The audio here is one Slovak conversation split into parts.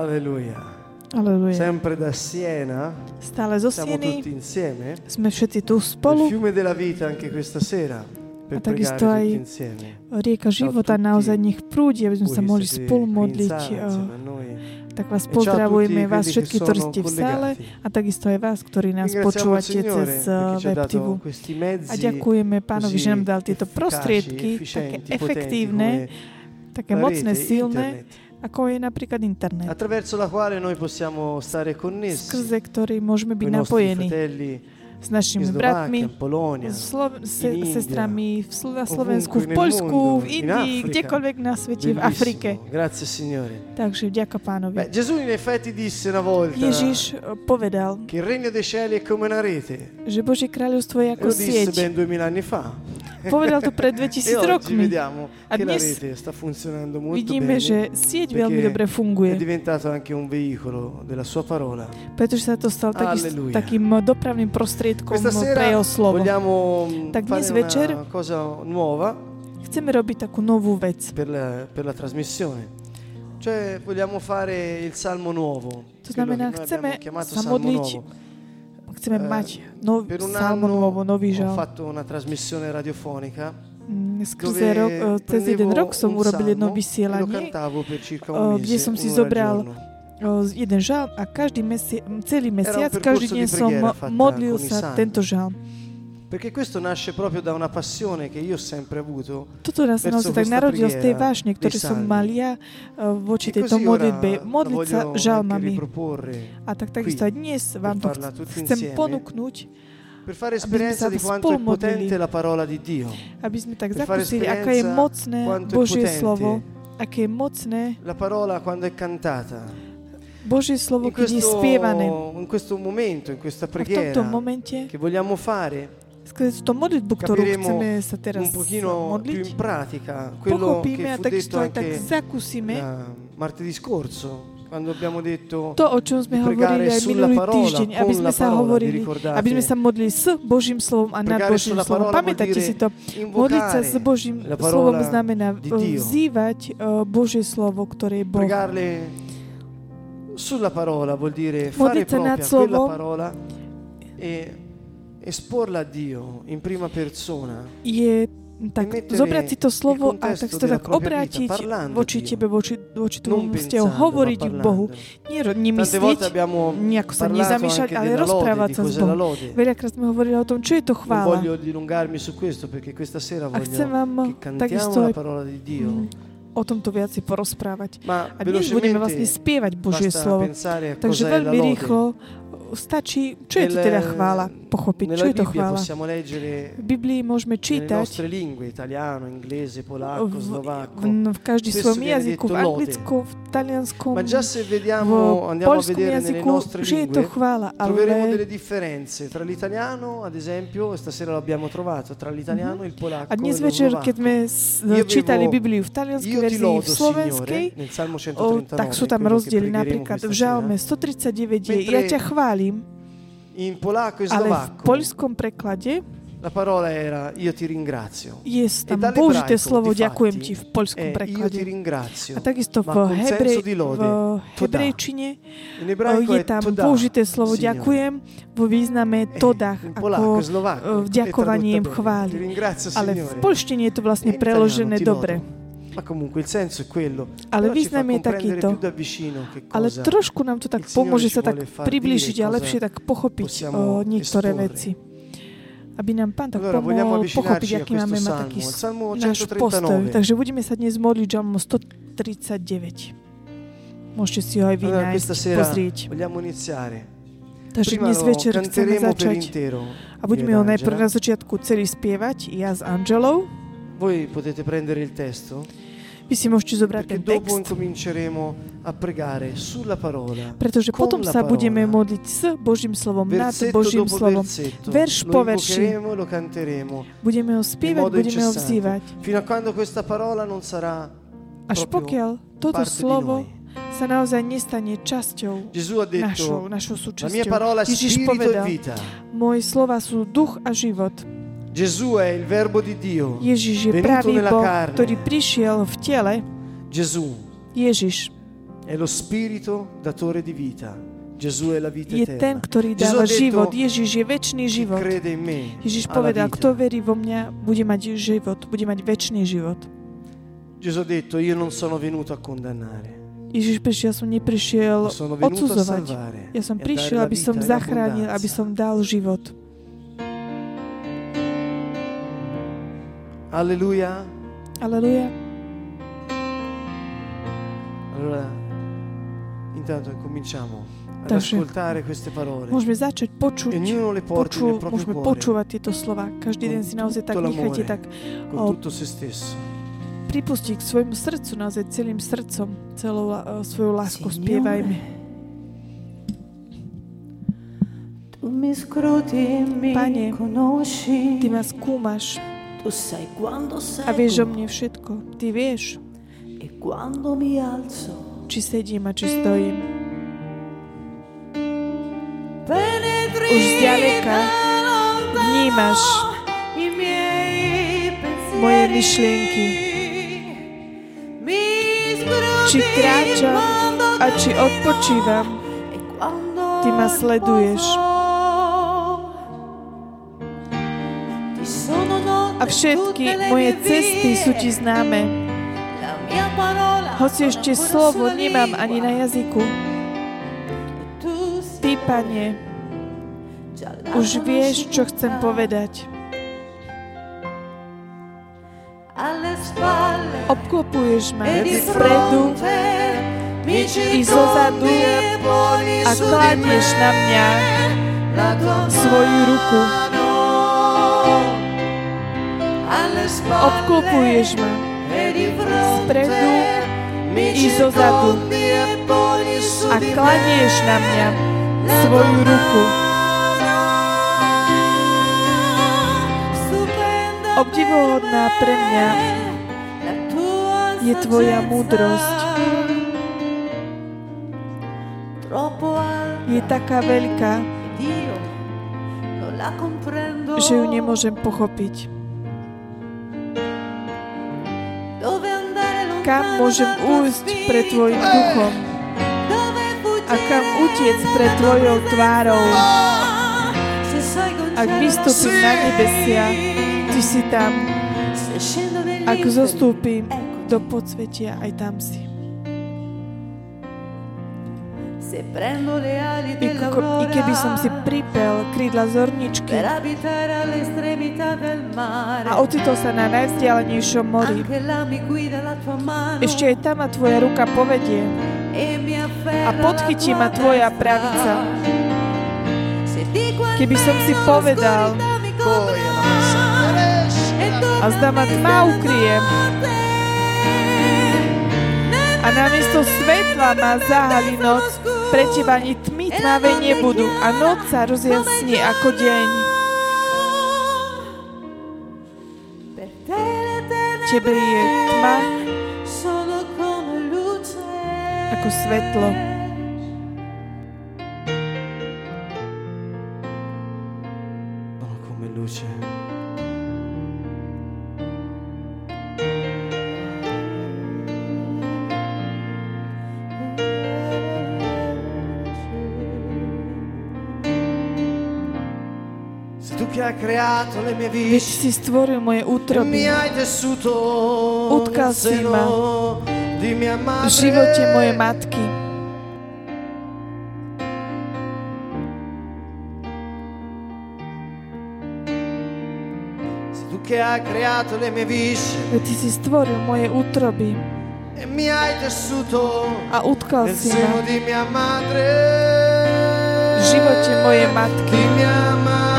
Alleluia. Aleluja. Sempre da Siena, Stále zo siamo tutti Sieny insieme. sme všetci tu Il spolu. fiume della vita anche questa sera A takisto aj. Rieka života naozaj nech prúdi, aby sme sa mohli spolu modliť. eh. Tak vás E pozdravujeme, vás všetky, ktorí ste v sále a takisto aj vás, ktorí nás il počúvate cez eh, perché ci ha web TV. dato questi mezzi A ďakujeme pánovi, že nám dal tieto prostriedky, také efektívne, také mocné, silné, ako je napríklad internet, attraverso la quale noi possiamo stare connessi skrze ktorý môžeme byť napojení s in našimi bratmi, in Polonia, Slo- se- in sestrami v Slo- na Slovensku, v Poľsku, v in Indii, Africa. kdekoľvek na svete, v Bellissimo. Afrike. Grazie Signore. Takže vďaka pánovi. Beh, Gesù in effetti disse una volta Ježiš eh, povedal, che il regno dei cieli è come una rete. že Božie kráľovstvo je E ako sieť. ben duemila anni fa. Povedal to pred E 2000 oggi rokmi. vediamo A che la dnes rete sta funzionando molto Vidíme, bene. že sieť veľmi dobre È funguje, diventato anche un veicolo della sua parola. pretože sa to stal taký, Alleluja. takým dopravným prostriedkom Questa pre sera jeho slovo. vogliamo Tak fare dnes una večer cosa nuova Chceme robiť takú novú vec. per la, per la trasmissione. Cioè vogliamo fare il Salmo nuovo. To quello znamená, che noi chceme chiamato sa Salmo modliť, nuovo. Chceme Eh, mať nov, Per un salmo anno novo, nový ho žal. fatto una trasmissione radiofonica Mm, Skrze rok, eh, cez jeden rok som urobil jedno e vysielanie, eh, kde som si zobral eh, jeden žal a každý mesi- celý mesiac, každý deň som modlil sa tento žal. Perché questo nasce proprio da una passione che io ho sempre avuto. Toto Verso naozaj tak narodil z tej vášne, ktorú dei som mal ja voči tejto modlitbe, modliť sa žalmami. A tak takisto aj dnes vám to chcem ponúknuť, per fare esperienza di quanto è potente la parola di Dio. aby sme tak zakúsili, aká je esperienza mocné quanto è Božie potente. slovo, aké je mocné La parola quando è cantata. Božie slovo, In keď je questo, spievané. in questo momento, in questa preghiera che vogliamo fare, modlitbu, ktorú capiremo un pochino più in pratica quello che fu detto anche martedì scorso, quando abbiamo detto to, o čom sme hovorili aj sulla minulý parola, týždeň, aby con sme la sa hovorili, ricordate? aby sme sa modlili s Božím slovom a nad Božím slovom. dire si to. Modliť sa s Božím slovom znamená eh, vzývať eh, Božie slovo, ktoré je Boh. Sulla parola vuol dire fare propria quella parola e esporla a Dio in prima persona. je tak mettere zobrať si to slovo a tak to tak obrátiť voči tebe, voči, voči tomu vzťahu, hovoriť k Bohu. Nie, nemyslieť, nejako sa nezamýšľať, ale rozprávať sa s Bohom. Veľakrát sme hovorili o tom, čo je to chvála. A chcem vám takisto aj o tomto viac si porozprávať. A dnes budeme vlastne spievať Božie slovo. Takže veľmi rýchlo stačí, čo je to teda chvála, pochopiť, čo je to chvála. V Biblii môžeme čítať polacco, v, v, v každý svojom jazyku, v anglicku, v talianskom, Ma già se v a nelle jazyku, že je to chvála, ale delle differenze tra l'italiano, ad esempio, e stasera l'abbiamo trovato, tra l'italiano, il polacco Mhm. a dnes e lo večer, keď sme čítali Bibliu v talianskej verzii, v slovenskej, Signore, nel Salmo o, 139, tak sú tam rozdiely. Napríklad v Žalme sera. 139 je, ja ťa chválim, In polacco e ale v slovacco. poľskom preklade la parola era io ti ringrazio. je tam použité slovo ďakujem ti v poľskom preklade. A takisto v, hebre, lode, v hebrejčine je tam použité slovo ďakujem vo význame todach, ako vďakovaním chváli. ale v polštine je to vlastne E preložené dobre. Ma comunque il senso è quello. Ale význam je takýto. Ale trošku nám to tak pomôže sa tak priblížiť a lepšie tak pochopiť o, niektoré veci. Aby nám Pán tak pomohol pochopiť, aký máme mať taký náš postoj. 139. Takže budeme sa dnes modliť Žalmom 139. Môžete si ho aj vy nájsť, pozrieť. Takže dnes lo večer chceme začať a budeme ho najprv na začiatku celý spievať, ja s Angelou. Voi potete prendere il testo Vy si môžete zobrať ten text, a pregare sulla parola. pretože potom sa budeme modliť s Božím slovom, nad Božím slovom. versetto. verš po verši. Budeme ho spievať, budeme ho vzývať. fino a quando questa parola non sarà Až pokiaľ toto slovo sa naozaj nestane časťou našou, detto našou mia súčasťou. Ježiš e povedal, moje slova sú duch a život. Gesù è il verbo di Dio. Ježiš je pravý nella Boh, carne. ktorý prišiel v tele. Gesù Ježiš è lo spirito datore di vita. Gesù è la vita je ten, eterna. ktorý Gesù dáva detto, život. Ježiš je väčší život. me Ježiš povedal, kto verí vo mňa, bude mať život, bude mať väčší život. Gesù ha detto, io non sono venuto a condannare, Ježiš prišiel, som neprišiel odsudzovať. Ja som e prišiel, aby som in zachránil, aby som dal život. Alleluia. Aleluja. Allora, intanto cominciamo ad Takže ascoltare queste parole. Môžeme začať počuť, ognuno le porti poču, môžeme cuore, počúvať tieto slova. Každý deň si naozaj tak nechajte tak con o- pripustiť k svojmu srdcu, naozaj celým srdcom, celou eh, svojou láskou spievajme. Pane, Ty ma skúmaš a vieš o mne všetko. Ty vieš, či sedím a či stojím. Už zďaleka vnímaš moje myšlienky. Či kráčam a či odpočívam. Ty ma sleduješ. A všetky moje cesty sú ti známe. Hoci ešte slovo nemám ani na jazyku. Ty, Pane, už vieš, čo chcem povedať. Obklopuješ ma vpredu i zozadu a kladieš na mňa svoju ruku. Obklopuješ ma mi i poni su a kladieš na mňa svoju ruku. Obdivuhodná pre mňa je tvoja múdrosť. Je taká veľká, že ju nemôžem pochopiť. Kam môžem újsť pred tvojim duchom a kam utiec pred tvojou tvárou. Ak vystúpim na nebesia, ty si tam. Ak zostúpim do podsvetia, aj tam si. I, ko- I keby som si pripel krídla zorničky. a ocitol sa na najvzdialenejšom mori, ešte aj tam ma tvoja ruka povedie. E a podchytí ma tvoja pravica. Keby som si povedal, e a zda ma tma ukrie a namiesto svetla ma zahalí noc, pre teba ani tmy tmavé nebudú a noc sa rozjasní ako deň. Tebe je tma ako svetlo. Creato le mie Veď si stvoril moje e mi útroby hai tessuto Utkal si ma seno di mia v madre. živote mojej matky. Che hai creato le mie viscere Veď ty si stvoril moje útroby e mi hai tessuto a utkal nel si ma di mia madre. v živote mojej matky. Di mia madre.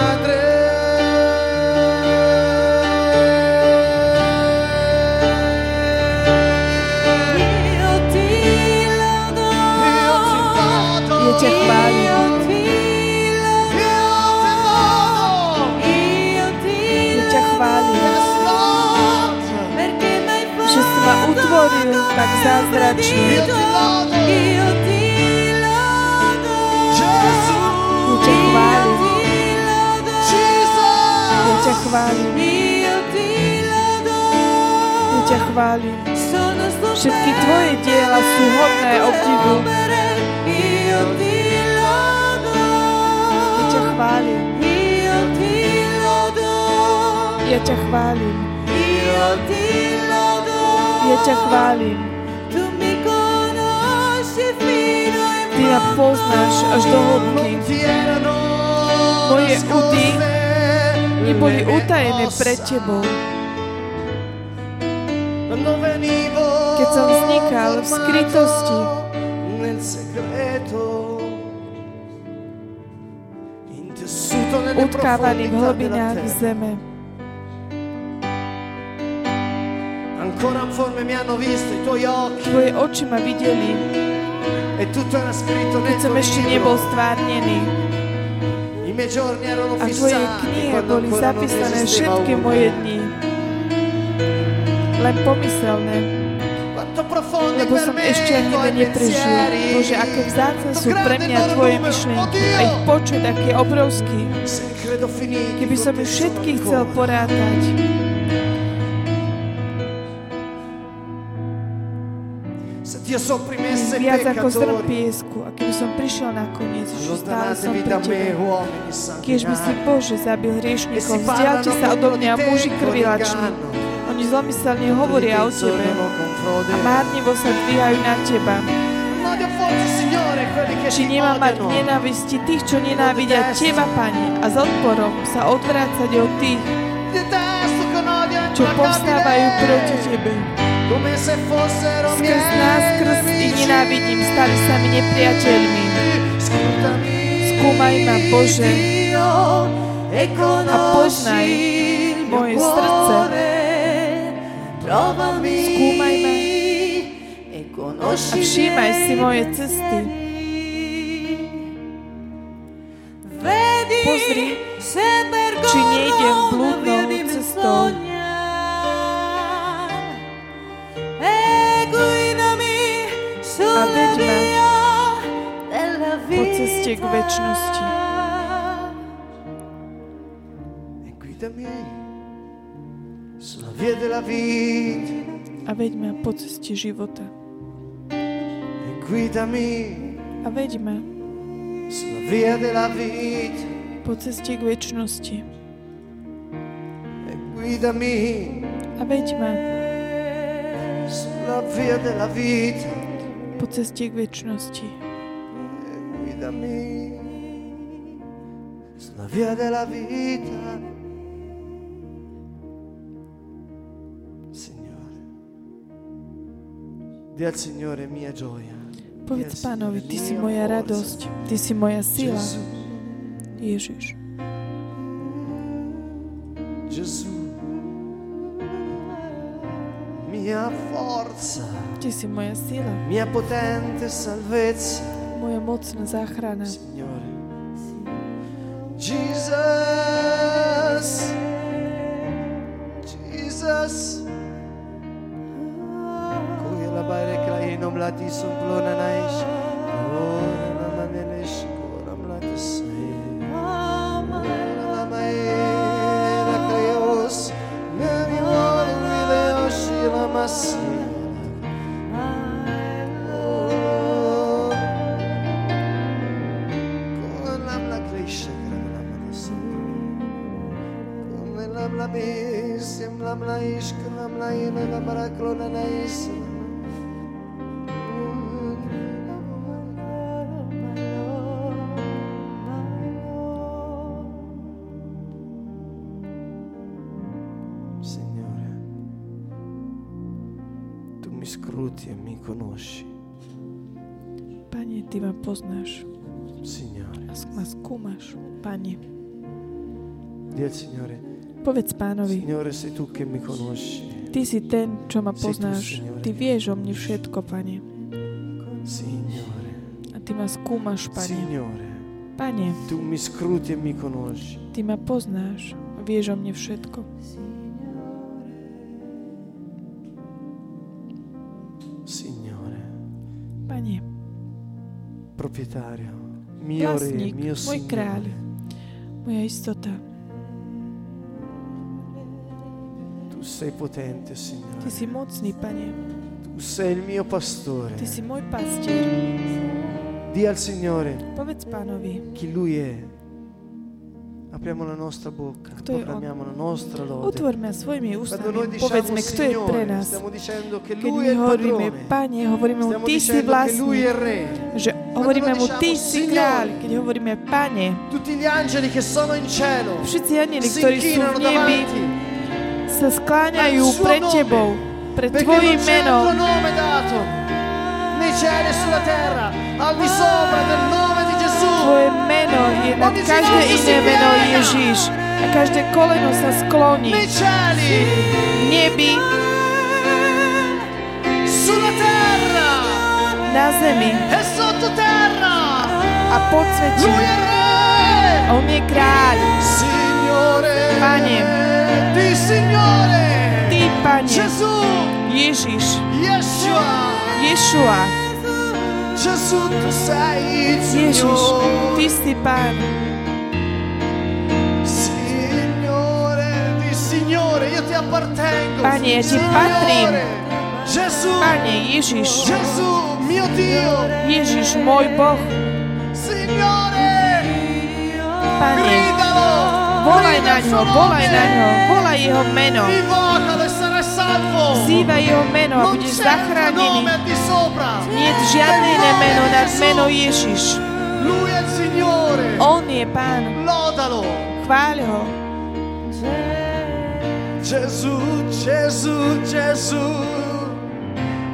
Všetky tvoje diela sú hodné obdivu. Ja ťa chválim. Ja ťa chválim. Ja ťa chválim. Ty ma poznáš až do hĺbky. Moje údy Neboli utajené pred tebou. Vznikal v skrytosti. Utkávaný v hlbinách zeme. Tvoje oči ma videli, keď som ešte nebol stvárnený. A tvoje quando boli zapísané všetky moje dni. Len pomyselné, lebo som ešte len neprežil. Bože, aké vzácne sú pre mňa tvoje myšlienky a ich počet, aký je obrovský. Keby som ich všetkých chcel porátať, viac ako zrn piesku. A keby som prišiel nakoniec, že stále som pri tebe. Kiež by si Bože zabil hriešnikov, vzdialte sa odo mňa muži krvilační. Oni zlomyselne hovoria o tebe a márnivo sa dvíhajú na teba. Či nemá mať nenávisti tých, čo nenávidia Teba, Pane, a s odporom sa odvrácať od tých, odio čo povstávajú proti. Tebe. Skrz nás, skrz ich nenávidím, stali sa mi nepriateľmi. Skúmaj ma, Bože, e poznaj il mio moje srdce. Skúmaj ma a všímaj si moje cesty. Pozri, či nejdem blúdnou cestou. sulla veď ma po ceste k vita. A veď ma po ceste života. guidami A veď ma po ceste k e guidami A veď ma sulla via della vita po ceste k večnosti. e guidami sulla via della vita Povedz pánovi, Ty si moja radosť, Ty si moja sila, Ježiš. Gesù mia forza Ty si moja sila, mia potente salvezza moja mocná záchrana. Signore. Jesus. oblatis umpluna naish. Conosci, Pane, Ty ma poznáš Signore. ma skúmaš. Pane, Dì al Signore, povedz pánovi, Signore sei tu che mi conosci. Ty si ten, čo ma poznáš. Signore. Ty vieš o mne všetko, Pane. Signore, A Ty ma skúmaš, Pane. Signore, Pane, tu mi scruti e mi conosci. Ty ma poznáš vieš o mne všetko. Signore, proprietario, mio re, mio Signore. moja istota. Tu sei potente, Signore. si mocný, Pane. Tu sei il mio pastore. Ty si môj pastier. Dì al Signore Povedz Pánovi, chi Lui è. Apriamo la nostra bocca, Kto je on? proclamiamo la nostra lode. otvorme svojimi Quando noi ústami, diciamo povedzme, kto je pre Signore, nás. stiamo dicendo che Keď Lui my è il hovoríme, padrone. Pane, hovoríme mu, Stiamo Ty si dicendo che Lui vlastný. è il Re. Že hovoríme mu, Ty diciamo, si Signore, kráľ. Keď hovoríme, Pane, Tutti gli angeli che sono in cielo všetci anieli, si ktorí sú v inchinano nebi, davanti sa skláňajú al suo pred nome, Tebou, pred perché Tvojim non c'è altro menom. nome dato nei cieli e sulla terra al di sopra del nome di Gesù. Tvoje meno je nad každé iné meno. Ježíš. A každé koleno sa skloní. V nebi, na zemi. A pod Re. On je kráľ. Pane. Ty, Pane, Ježiš, Ješua, Ježiš, Ty si Pán. Pane, ja ti patrím. Pane, Ježiš. Ježiš, môj Boh. Signore, Pane, volaj na ňo, volaj na ňo, volaj jeho meno. Vzývaj jeho meno a budeš zachránený. Nie je žiadne iné meno nad meno Ježiš. Lui è il Signore. On je Pán. Chváľ ho. Gesù, Gesù, Gesù.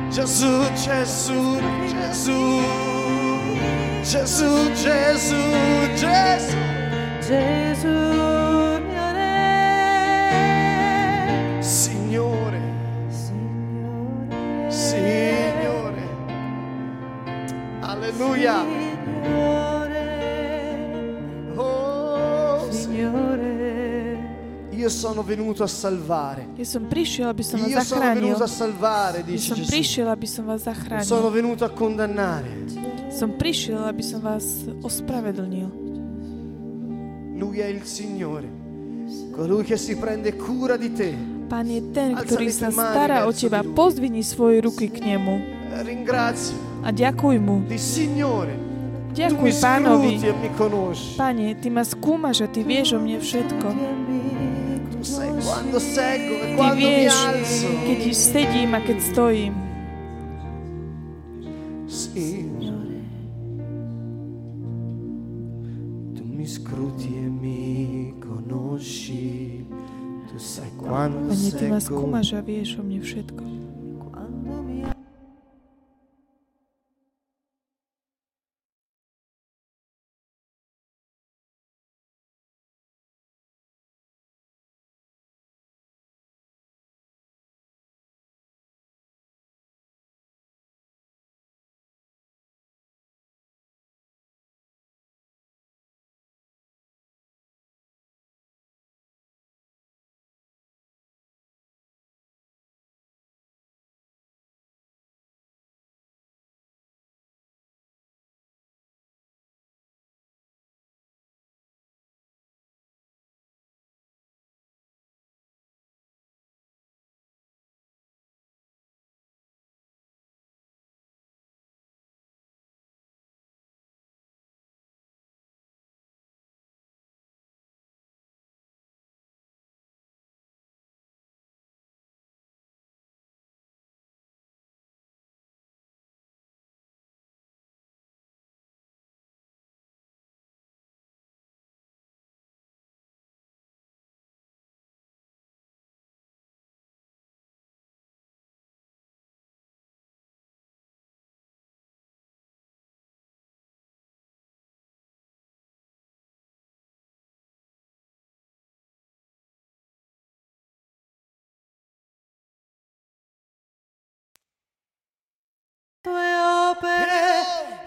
Gesù, Gesù, Gesù. Gesù, Gesù, Gesù. Gesù Alleluia. Signore, Oh, Signore. io sono venuto a salvare. Io sono venuto a salvare, dice Gesù. sono venuto a condannare. Som prišiel, aby som vás ospravedlnil. Lui è il Signore, colui che si prende cura di te. Pán je ten, ktorý sa stará o teba. Pozdvini svoje ruky k nemu Ringrazio a ďakuj mu. Ďakuj pánovi. e. Pane, ty ma skúmaš a ty vieš o mne všetko. Seggo e Ty vieš, keď sedím a keď stojím. E Pane, ty ma skúmaš a vieš o mne všetko.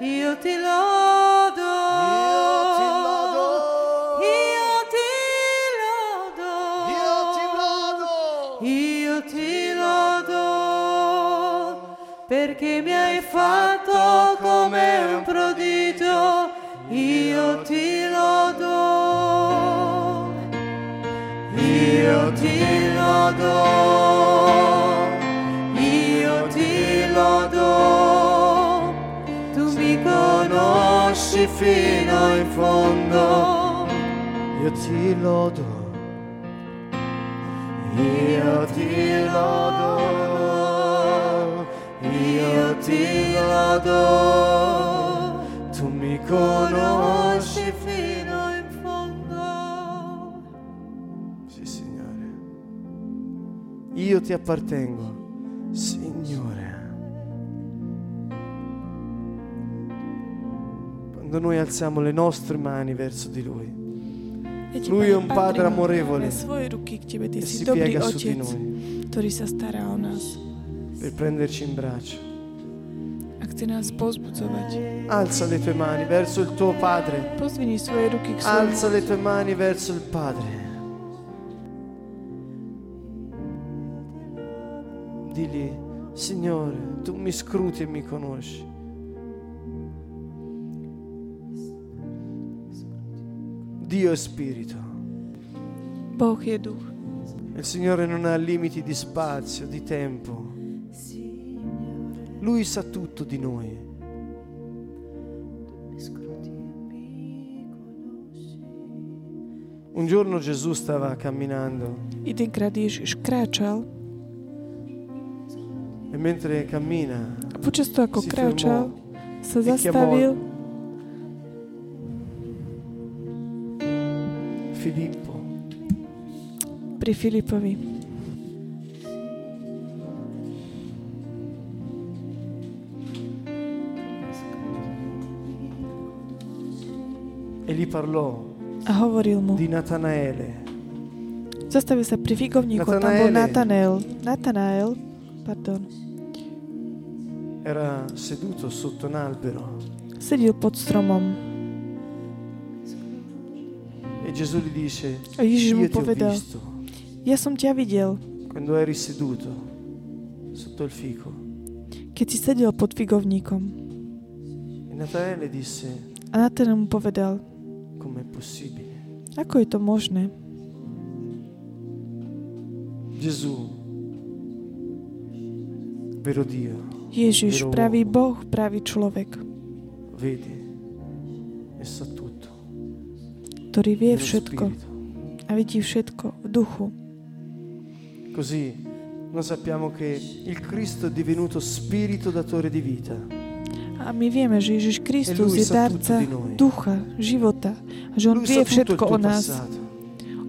Io ti lodo. Io ti lodo. Io ti lodo. Io ti lodo. Io ti lodo perché mi hai fatto come un prodigio. Io ti lodo. Io ti lodo. Fino in fondo. Io ti lodo, io ti lodo, io ti lodo, tu mi conosci fino in fondo. Sì, Signore. Io ti appartengo, Quando noi alziamo le nostre mani verso di Lui Lui Pane, un padre amorevole e si piega su di noi per prenderci in braccio. Alza le tue mani verso il tuo Padre. Alza le tue mani verso il Padre. Digli, Signore, tu mi scruti e mi conosci. Dio è spirito. Il Signore non ha limiti di spazio, di tempo. Lui sa tutto di noi. Un giorno Gesù stava camminando kráčal e mentre cammina toho, ako kráčal, sa zastavil Filippo pri Filipovi. e gli parlò A hovoril mu, di Natanaele. zastavil sa pri figovníku, a tam bol Natanaele. Natanael. Natanael, pardon, Era seduto sotto un albero sedel pod stromom. A Ježiš mu povedal, ja som ťa videl, quando eri seduto sotto il fico. keď si sedel pod figovníkom. E A Natanael mu povedal, ako je to možné? Gesù, vero Dio, Ježiš, pravý. Boh, pravý človek, vedi e. ktorý vie všetko a vidí všetko v duchu. Così noi sappiamo che il Cristo è divenuto spirito datore di vita. A my vieme, že Ježiš Kristus lui je darca ducha, života. Že On vie všetko o nás.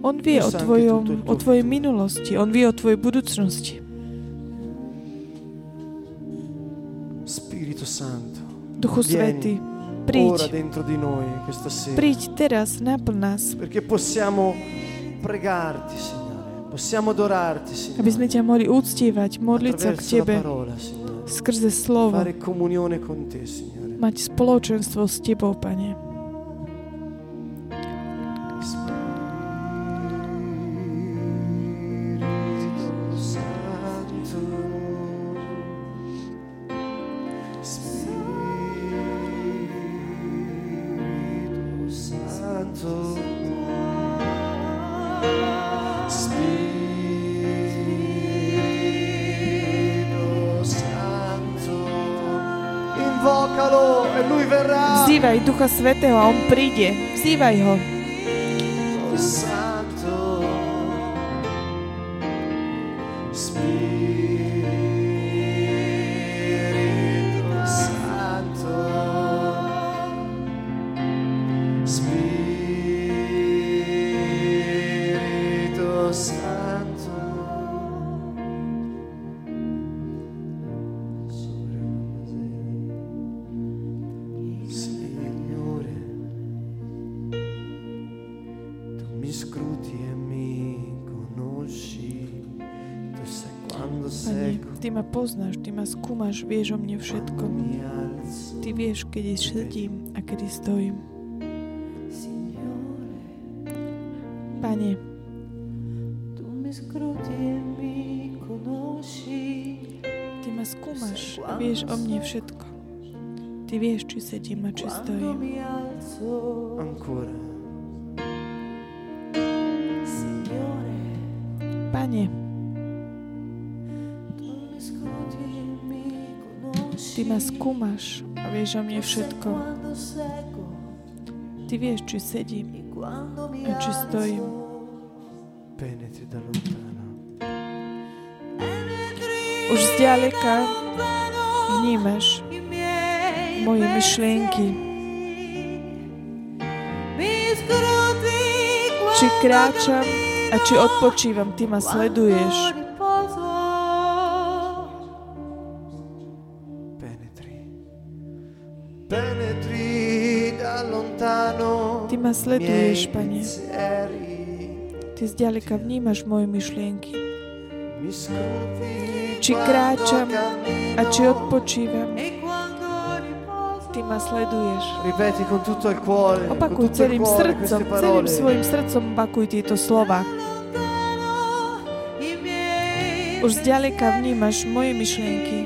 On vie o, tvojom, o tvojej minulosti. On vie o tvojej budúcnosti. Spirito Santo, Duchu Vieni. Svetý, ora príď. dentro di noi questa sera. Príď teraz, naplň nás. Perché possiamo pregarti, Signore. Possiamo adorarti, Aby sme Signore. ťa mohli uctievať, modliť sa k Tebe parola, Signore. skrze slovo. Fare comunione con te, Signore. Mať spoločenstvo s Tebou, Pane. Ducha Svetého a On príde. Vzývaj Ho. Skúmaš, vieš o mne všetko. Ty vieš, kedy sedím a kedy stojím. Pane. Ty ma skúmaš a vieš o mne všetko. Ty vieš, či sedím a či stojím. Ancora, Pane, ma skúmaš a vieš o mne všetko. Ty vieš, či sedím a či stojím. penetri da lontano. Už zďaleka vnímaš moje myšlienky. Či kráčam a či odpočívam, Ty ma sleduješ. Sleduješ, Pane. Ty zďaleka vnímaš moje myšlienky. Či kráčam a či odpočívam, Ty ma sleduješ. Opakuj celým srdcom, celým svojim srdcom opakuj tieto slova. Už zďaleka vnímaš moje myšlienky.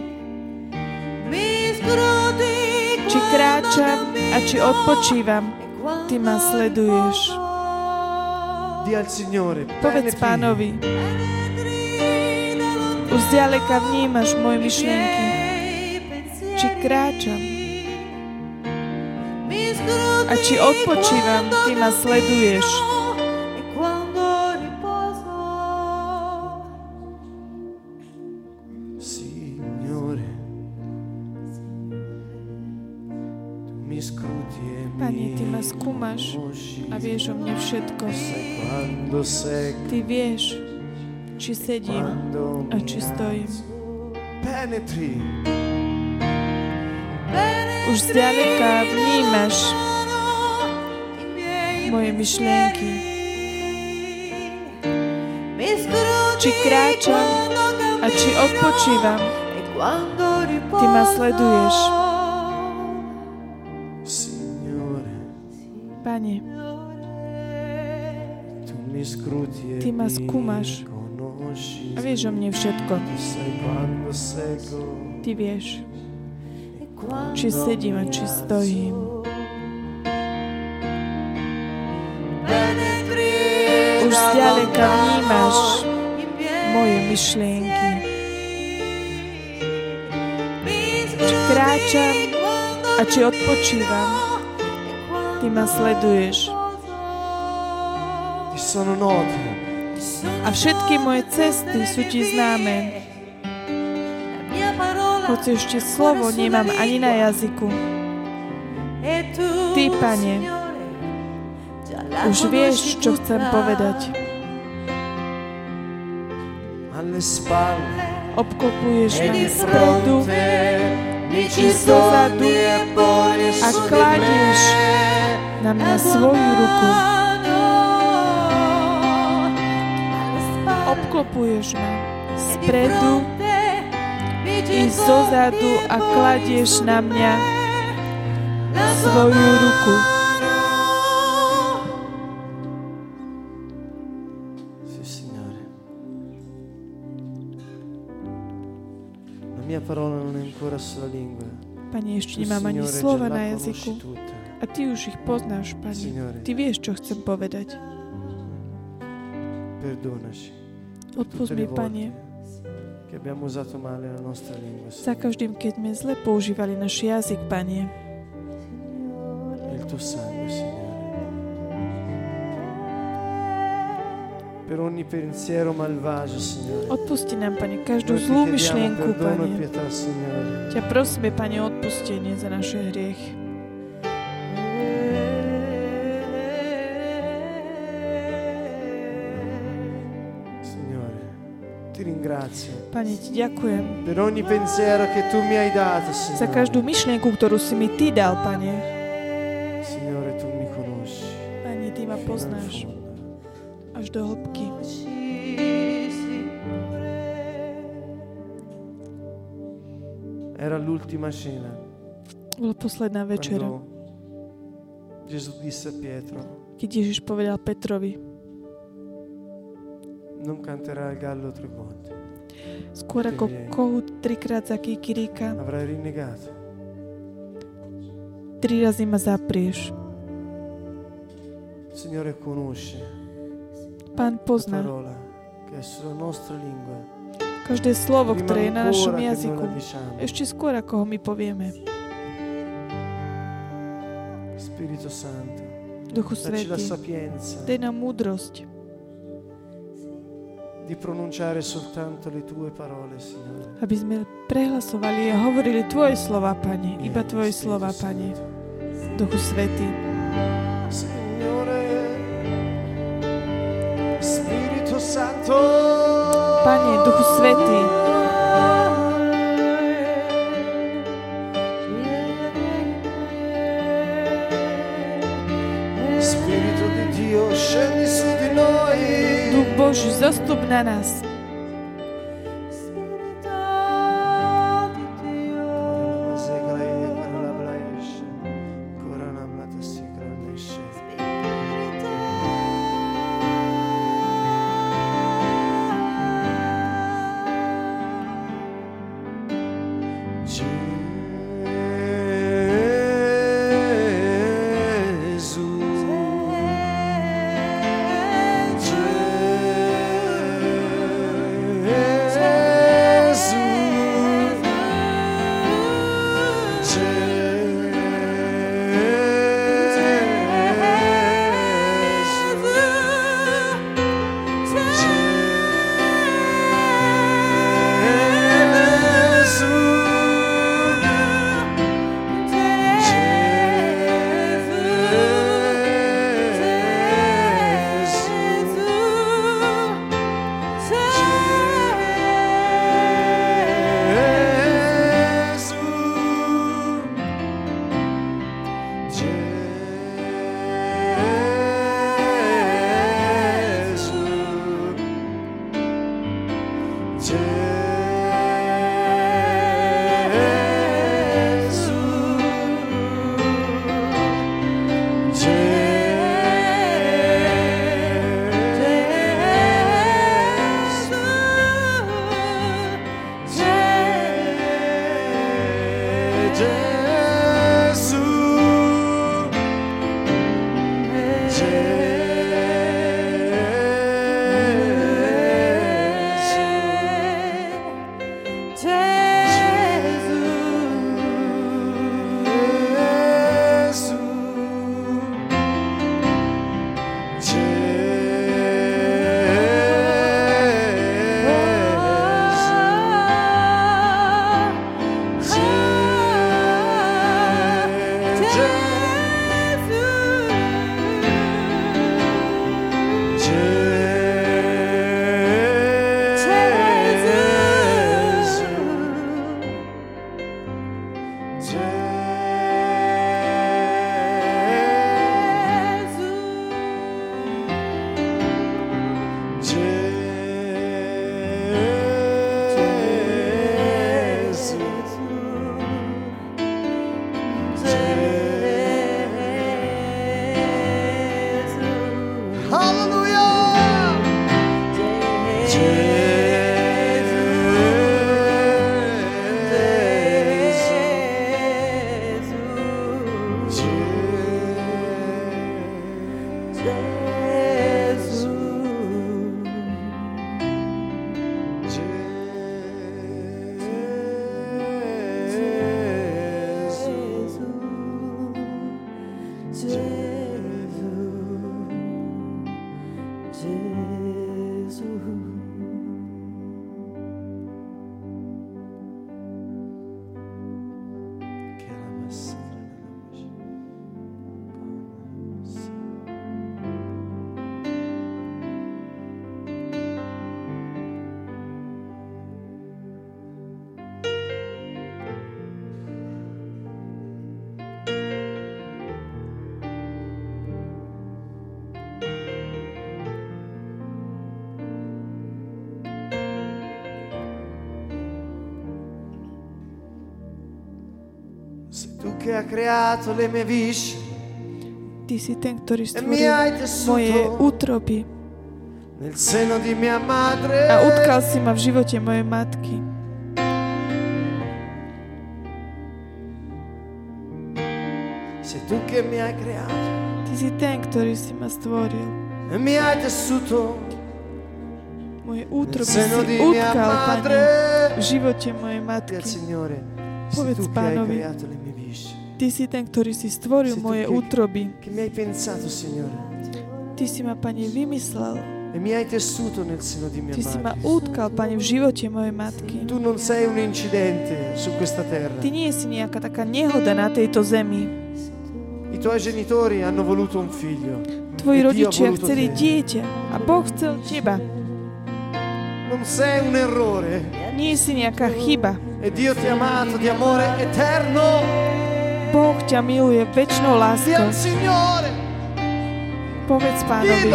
Či kráčam a či odpočívam, Ty ma sleduješ. Povedz pánovi, už zďaleka vnímaš moje myšlienky. Či kráčam a či odpočívam, Ty ma sleduješ. Vieš o mne všetko. Ty vieš, či sedím a či stojím. Už zďaleka vnímaš moje myšlienky. Či kráčam a či odpočívam, Ty ma sleduješ. Signore, Pane, Ty ma skúmaš a vieš o mne všetko. Ty vieš, či sedím a či stojím. Už zďaleka vnímaš moje myšlienky. Či kráčam a či odpočívam, Ty ma sleduješ. A všetky moje cesty sú Ti známe. Hoci ešte slovo nemám ani na jazyku. Ty, Pane, Už vieš, čo chcem povedať. E ma spredu i doni e a kladieš na mňa svoju ruku. Obklopuješ ma spredu i zozadu a kladieš na mňa svoju ruku. Lingua. Pane, ešte nemám ani slova na jazyku. A Ty už ich poznáš, Pane. Ty vieš, čo chcem povedať. perdonaci. Odpust mi, Pane, za každým, keď sme zle používali náš jazyk, Pane. Per ogni pensiero malvagio, Signore. Odpusti nám, Pane, každú zlú myšlienku, e Pane. Ťa prosíme, Pane, odpustenie za naše hriechy. Ti ringrazio Pane, Ti ďakujem per ogni pensiero che tu mi hai dato, za Signore. každú myšlienku, ktorú si mi Ty dal, Pane. Signore, tu mi conosci. Pane, Ty ma poznáš až do hĺbky. Era l'ultima cena. Bola posledná večera, Gesù disse a Pietro, keď Ježiš povedal Petrovi, non canterà il gallo tre volte. skôr ako kohút trikrát zakýkiríka, Avrai rinnegato. tri razy ma zaprieš. Signore conosce Pán la pozná parola che è sulla nostra lingua. každé slovo, ktoré je na našom jazyku. Ešte skôr, ako ho my povieme. Spirito Santo, Duchu Svetý, daj nám múdrosť, di pronunciare soltanto le tue parole, Signore. aby sme prehlasovali a hovorili Tvoje slova, Pane. Iba Tvoje slova, Pane. Duchu Svetý. Signore, Spirito Santo. Pane, Duchu Svetý. Boží, zostup na nás. Hai creato le mie viscere Ty si ten, ktorý e stvoril moje útroby nel seno di mia madre. a utkal si ma v živote mojej matky. Sei tu che mi hai creato Ty si ten, ktorý si ma stvoril. e mi hai tessuto Moje útroby si utkal. Pane, v živote mojej matky. Povedz Pánovi. Ty si ten, ktorý si stvoril moje útroby. Ty si ma, Pane, vymyslel. e mi hai tessuto nel seno di mia Ty si ma utkal, Pane, v živote mojej matky. Tu non sei un incidente su questa terra. Ty nie si nejaká taká nehoda na tejto zemi. I tuoi genitori hanno voluto un figlio. Tvoji E rodičia voluto chceli te. dieťa a Boh chcel teba. Non sei un errore. Nie si nejaká chyba. E Dio ti ha amato di amore eterno. Boh ťa miluje väčšnou láskou. Povedz pánovi.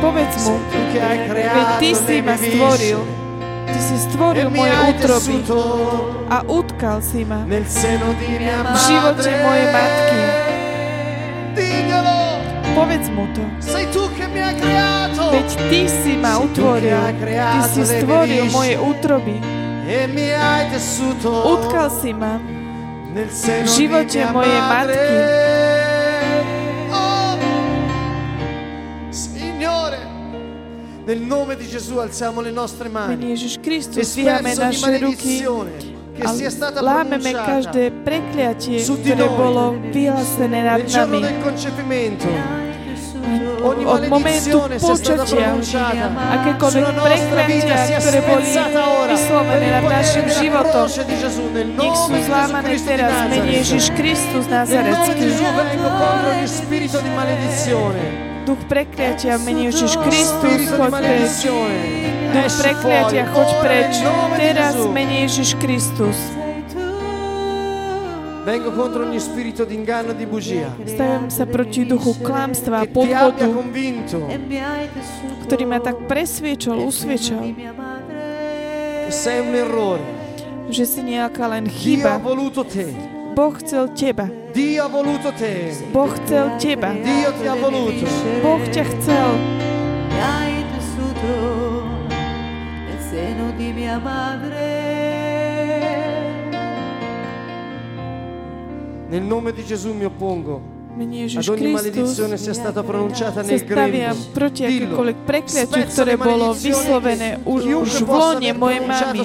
Povedz mu. Hai Veď ty si ma stvoril. Ty si e stvoril moje útroby tessuto a utkal si ma v živote mojej matky. Povedz mu to. Veď ty si ma utvoril. Ty si stvoril moje útroby. e Utkal si ma v živote mojej matky. Oh, Signore, nel nome di Gesù alziamo le nostre mani. Ježiš Kristus, di naše ruky a sia stata lámeme každé prekliatie, ktoré bolo vyhlásené nad nami. Od momentu počatia, akékoľvek sia ktoré boli vyslovené nad našim životom, nech sú zlámané teraz mene. Ježiš Kristus Nazarecký. Duch prekliatia mene Ježiš Kristus, choď preč. Duch prekliatia, choď preč. Teraz mene Ježiš Kristus. Vengo contro ogni spirito di inganno e di bugia. Stavím sa proti duchu klamstva a Che ti abbia podvodu, convinto ktorý ma tak presviečal, usviečal, che sei un errore. že si nejaká len Dio ha chyba. voluto te. Boh chcel teba. Dio ha voluto te. Boh chcel teba. Dio ti ha voluto. Boh ťa chcel. Hai tessuto nel seno di mia madre. Nel nome di Gesù mi oppongo Mene ad Ježiš ogni Kristus maledizione sia stata pronunciata nel staviam grembo. proti akékoľvek prekliatiu, ktoré bolo vyslovené už, už v lone mojej mamy.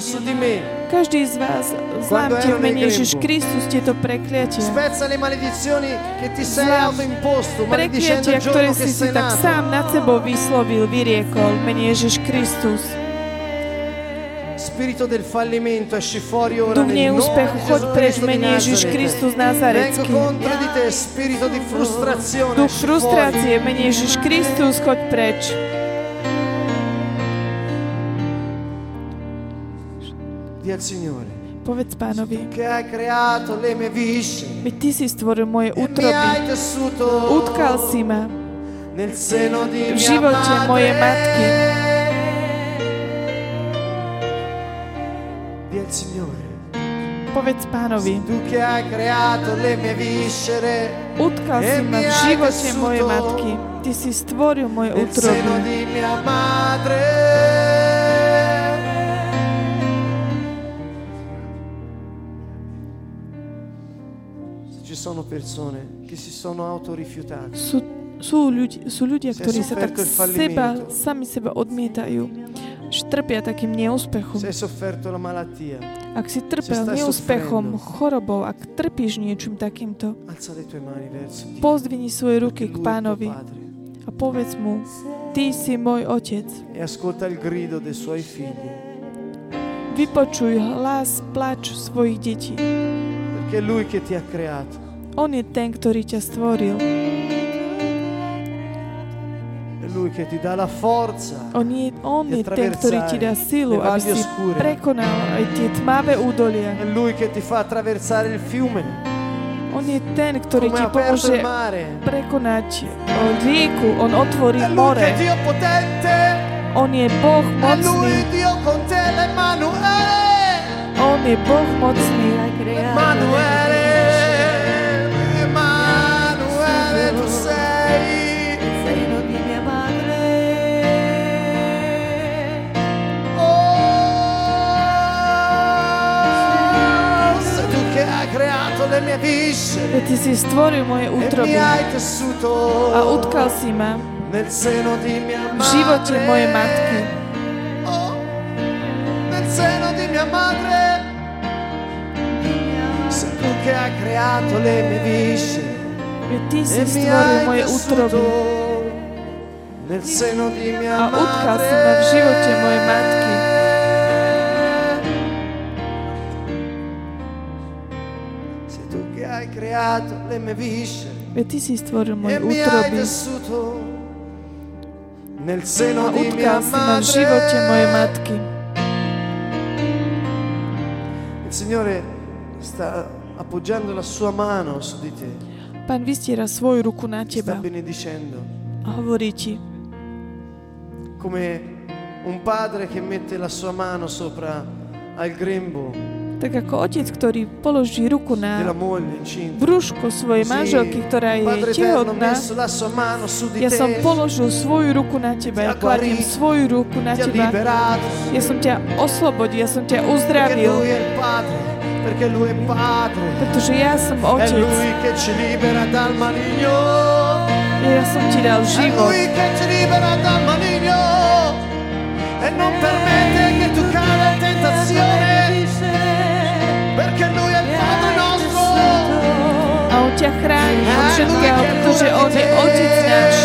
Každý z vás zlámte v mene Ježiš. Kristus tieto prekliatia. Prekliatia, ktoré si si tak sám nad sebou vyslovil, vyriekol mene Ježiš Kristus. Duch neúspechu, choď preč v Cristo di mene Ježiš. Kristus Nazarecký. Duch frustrácie v mene Ježiš Kristus, choď preč. Dì al Signore Povedz pánovi, veď ty si stvoril moje e útroby. tessuto Utkal si ma v živote mojej matky. Povedz pánovi, tu che hai creato le mie viscere utkal si ma v živote mojej matky. Ty si stvoril moje ci sono persone che si sono autorifiutate, Sú, sú, ľudia, sú ľudia, ktorí sa tak seba, sami seba odmietajú. Trpia takým neúspechom. Ak si trpel neúspechom, chorobou, ak trpíš niečím takýmto, pozdvini svoje ruky k pánovi a povedz mu, Ty si môj otec. e Vypočuj hlas, plač svojich detí. On je ten, ktorý ťa stvoril. On je, on je ten, ktorý ti dá silu, aby si oscure. prekonal aj tie tmavé údolia. È Lui che ti fa attraversare il fiume, On je ten, ktorý ti pomôže il mare. prekonať rieku. On otvorí È Lui che more. è On je Boh è Lui mocný. On je Boh mocný. Hai Veď Ty si stvoril moje útroby. a utkal si ma. V živote mojej matky. Veď Ty si stvoril moje útroby. a utkal si ma v živote mojej matky. Veď Ty si stvoril moje e útroby a seno di mia utkal si ma v živote madre. mojej matky. Il Signore sta appoggiando la sua mano su di te, Pán vystiera svoju ruku na teba benedicendo, a hovorí ti, come un padre che mette la sua mano sopra al grembo tak ako otec, ktorý položí ruku na brúško svojej manželky, ktorá je tehotná, ja som položil svoju ruku na teba, ja kladiem svoju ruku na teba. Ja som ťa oslobodil, ja som ťa uzdravil, pretože ja som otec. Ja som ti dal život. E non permette che tu cada tentazione. Ťa chráni od všetkého, pretože on je te. otec náš.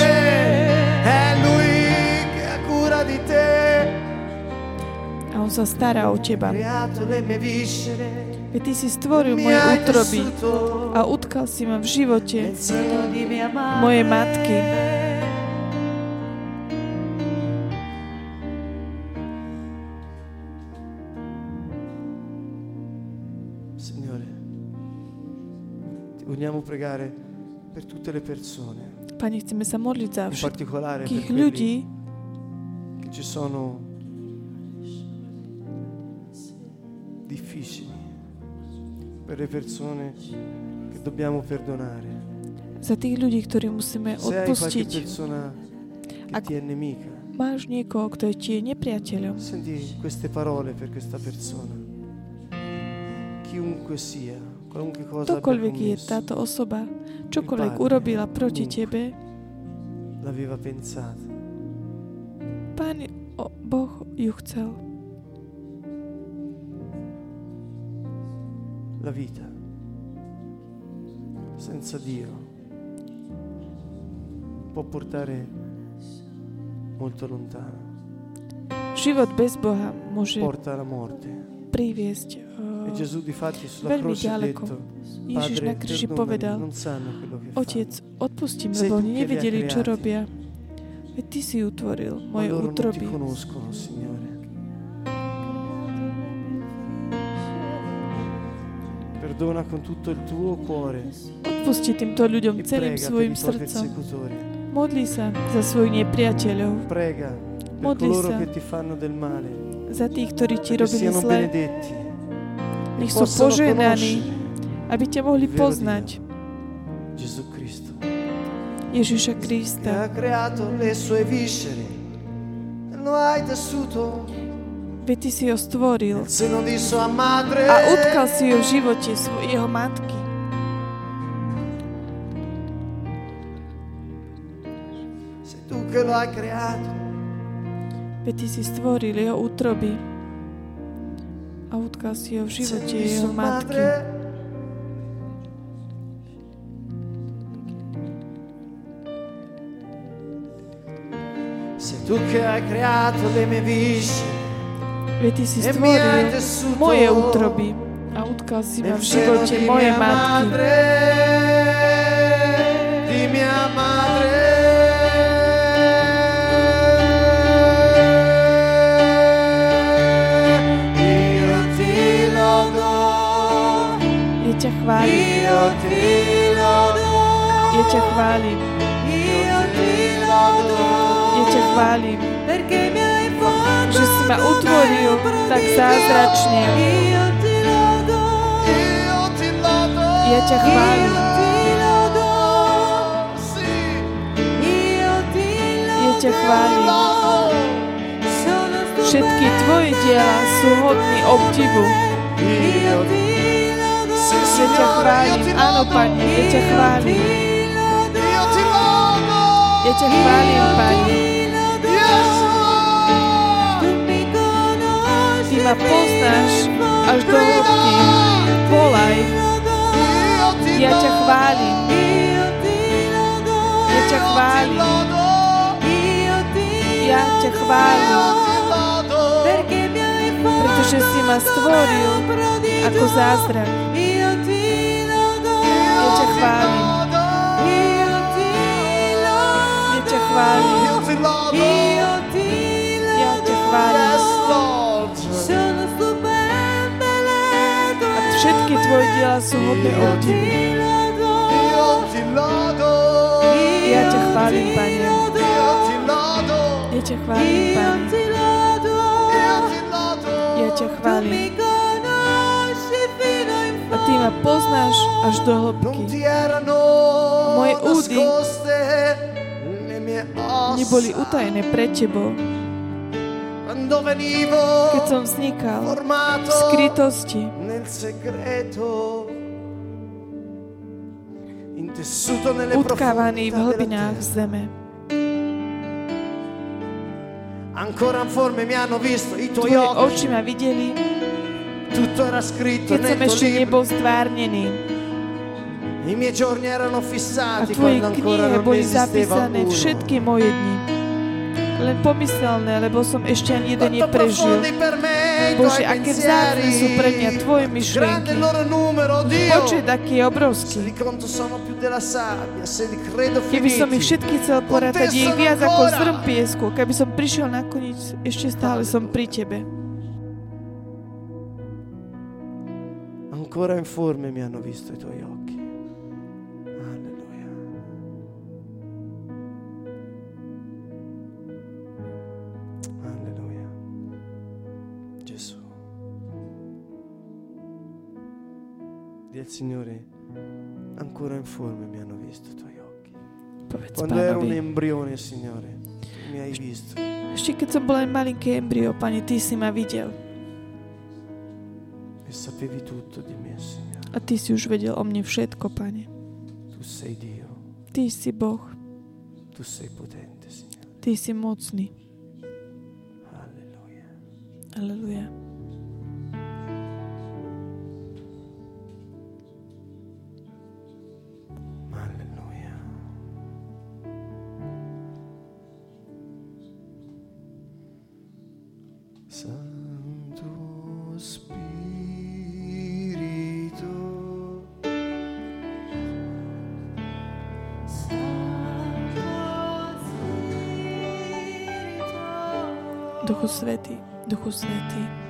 A on sa stará o teba. Veď ty si stvoril moje útroby a utkal si ma v živote mojej matky. Vogliamo pregare per tutte le persone, Pane, chceme sa modliť za in particolare per quelli ľudí, che ci sono difficili, per le persone che dobbiamo perdonare. za tých ľudí, ktorí musíme Se hai qualche odpustiť. persona che Ak- ti è nemica, niekoho, kto je ti je nepriateľom. senti queste parole per questa persona. Chiunque sia, Ktokoľvek je táto osoba, čokoľvek urobila proti tebe. Pán Boh ju chcel. La vita senza Dio può portare molto lontano, Život bez Boha môže porta alla morte. Priviesť. Uh, veľmi ďaleko. Ježiš na kríži povedal, Otec, odpustím, lebo oni nevedeli, čo robia. Veď Ty si utvoril moje Signore. Perdona con tutto il tuo cuore Odpusti týmto ľuďom e celým svojim srdcom. Modli sa za svojich nepriateľov, Prega per Modli coloro sa. che ti fanno del male. Za tých, ktorí ti robili zle. Nech sú conoscere aby ťa mohli poznať. Ježiša Krista. tessuto Veď Ty si ho stvoril a utkal si ho v živote jeho matky. Sei tu che lo hai creato. Veď Ty si stvoril jeho útroby a utkal si ho v živote jeho matky. Sei tu che hai creato le mie viscere Veď Ty si stvoril moje útroby a utkal si ma v živote mia matky. di mia madre. Ťa chválim, ja ťa chválim, ja ťa chválim, že si ma utvoril tak zázračne. Ja ťa chválim, ťa chválim. Všetky tvoje diela sú hodný obdivu. Ja ťa chválim, áno. Pane, ja ťa chválim. Ja ťa chválim, Pane. Ty ma poznáš až do hĺbky. Volaj, Ja ťa chválim. Ja ťa chválim. Ja ťa chválim, pretože si ma stvoril ako zázrak. Io ti lodo, Ja ťa chválim. io ti lodo, Ja ťa chválim. io ti Ja ťa lodo. chválim. Sono stupenda le tue A všetky tvoje diela sú hodné Io obdivu. ti lodo, Ja ťa chválim, Pane. lodo, Ja ťa chválim, io Pane. ti lodo. Ja ťa Tu ty ma poznáš až do hĺbky. Moje údy. Neboli utajené pred tebou. Keď som vznikal v skrytosti, utkávaný v hlbinách zeme. Ancora informe mi hanno visto i tuoi Tvoje occhi oči ma videli, tutto era scritto keď som ešte libro nebol stvárnený. i miei giorni erano fissati quando ancora non boli zapísané uno všetky moje dni. Len pomyselné, lebo som ešte ani jeden neprežil. Bože, aké vzácne sú pre mňa Tvoje myšlienky. Počet aký je obrovský. Keby som ich všetky chcel porátať, je ich viac ako zrn piesku. Keby som prišiel nakoniec, ešte stále som pri Tebe. Ancora informe mi hanno visto i tuoi occhi. Alleluia. Alleluia. Gesù. Di al Signore ancora informe mi hanno visto i tuoi occhi. Quando ero un embrione Signore mi hai visto. Ešte keď som bol len malinké embryo, Pane, Ty si ma videl. Sapevi tutto di me Signore A Ty si už vedel o mne všetko, Pane. tu sei Dio Ty si Boh. tu sei potente Signore Ty si mocný. alleluia Aleluja. Svetý, Duchu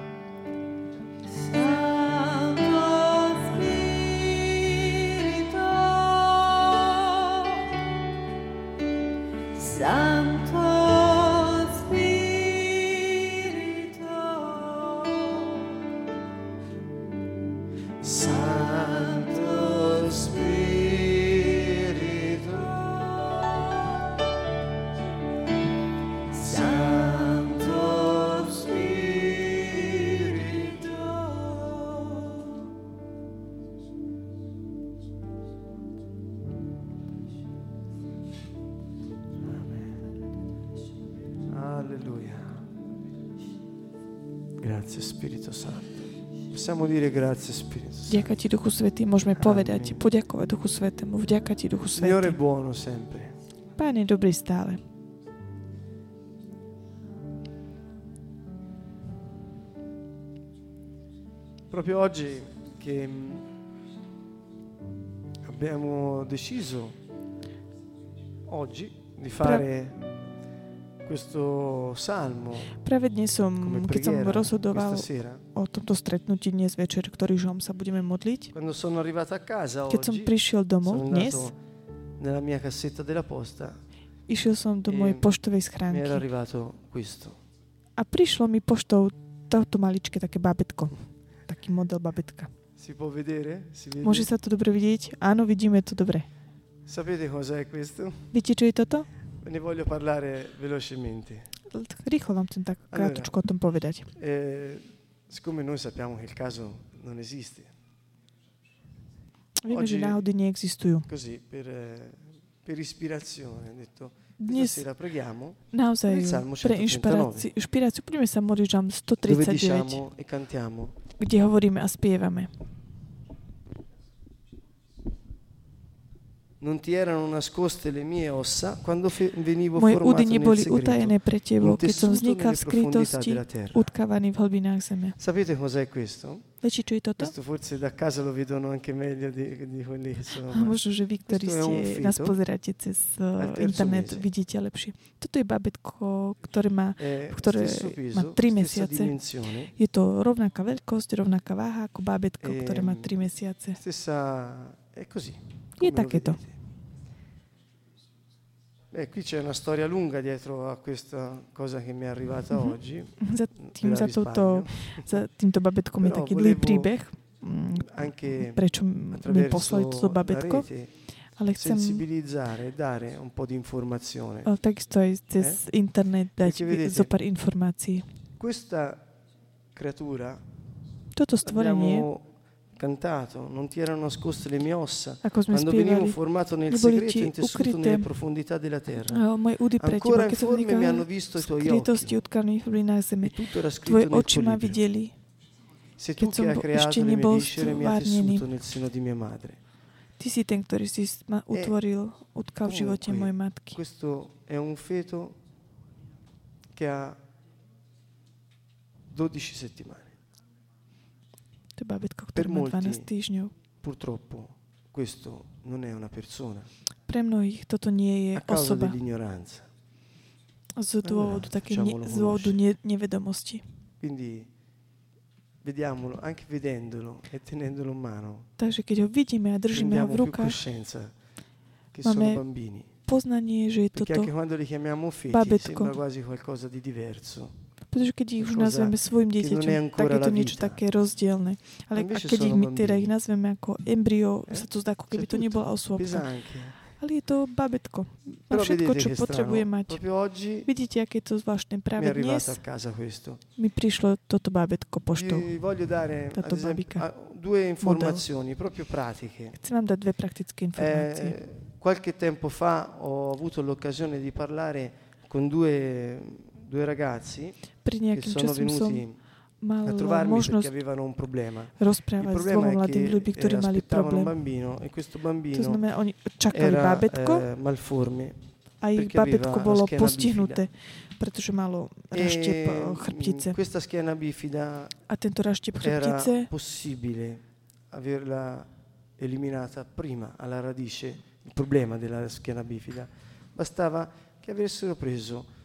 Possiamo dire grazie Spirito Santo. Vďaka Ti, Duchu Svetý, môžeme povedať, poďakovať Duchu Svetému. Vďaka Ti, Duchu Signore è Svetý. buono sempre. Pán je dobrý stále. Proprio oggi che mm, abbiamo deciso oggi di fare Práve dnes som, keď som rozhodoval o tomto stretnutí dnes večer, ktorý žom sa budeme modliť, keď som prišiel domov dnes, išiel som do E mojej poštovej schránky a prišlo mi poštou toto maličké také babetko. Taký model babetka. Môže sa to dobre vidieť? Áno, vidíme to dobre. Viete, čo je toto? Ne voglio parlare velocemente. Rýchlo vám chcem tak krátko o tom povedať. Eh, siccome noi sappiamo che il caso non esiste, Vieme, že náhody neexistujú. così per, per ispirazione, detto, Dnes preghiamo naozaj pre 139. inšpiráciu, inšpiráciu budeme sa modliť žalm dove 139, diciamo e cantiamo kde hovoríme a spievame. Non ti erano nascoste le mie ossa quando venivo Moje formato nel neboli segreto, utajené pre tebo, un keď som vznikal v skrytosti, utkávaný v hlbinách zeme. Sapete cos'è questo? Viete, čo je toto? Questo forse da casa lo vedono anche meglio di, di quelli che sono. A možno, že vy, ktorí ste, nás pozeráte cez uh, terzo internet, mese. vidíte lepšie. Toto je babetko, ktoré má, ktoré stesso má peso, 3 stessa mesiace. Je to rovnaká veľkosť, rovnaká váha ako bábetko, Ehm, ktoré má 3 mesiace. stessa... è così. Come vedete. Beh, qui c'è una storia lunga dietro a questa cosa che mi è arrivata Mhm. oggi. Za, tým, za, touto, za týmto babetkom je taký dlhý príbeh, Anche prečo mi poslali toto babetko, ale chcem sensibilizzare e dare un po' di informazione. takisto aj cez internet dať zo pár informácií. Questa creatura Toto stvorenie, cantato, non ti erano nascoste le mie ossa. Quando venivo formato nel segreto ti intessuto nelle profondità della terra. a moje údy pre teba, Ancora keď som informe mi hanno visto i tuoi occhi. E tutto era scritto nel tuo libro. Se tu che hai creato le mie viscere mi hai tessuto nel seno di mia madre. ty si ten, ktorý si ma utvoril, utkal v živote mojej matky. Questo è un feto che ha 12 settimane. To ktoré má molti 12 týždňov. Purtroppo questo non è una persona Pre mnohých toto nie je a causa osoba dell'ignoranza. z dôvodu, Allora, také ne, facciamolo z dôvodu ne, nevedomosti. Quindi vediamolo, anche vedendolo e tenendolo in mano, Takže keď ho vidíme a držíme ho v rukách, che Ma sono bambini. poznanie, že je Perché toto, anche quando li chiamiamo feti babetko. sembra quasi qualcosa di diverso. Pretože keď ich už qualcosa nazveme svojim dieťaťom, tak je to niečo také rozdielne. Ale a invece keď ich, my teda ich nazveme ako embryo, Eh? sa to zdá, ako keby to nebola osôbka. Ale je to babetko. Má všetko, čo potrebuje mať. Vidíte, aké je to zvláštne. Práve dnes a mi prišlo toto babetko poštou. Esempio, babika. a-. Chcem vám dať dve praktické informácie. Eh, qualche tempo fa ho avuto l'occasione di parlare con due, due ragazzi Pri che nejakým sono časom som venuti mal a trovarmi perché možnosť avevano un problema. Il rozprávať s problema dvoma è mladými ľuďmi, che ktorí eh, mali aspettavano un problém. bambino e questo To bambino znamená, oni čakali era bábetko eh, malforme a ich perché bábetko aveva bolo la schiena postihnuté, pretože malo raštiep e eh, mm, chrbtice. questa schiena bifida A tento raštiep era chrbtice possibile averla eliminata prima alla radice il problema della schiena bifida bastava che avessero preso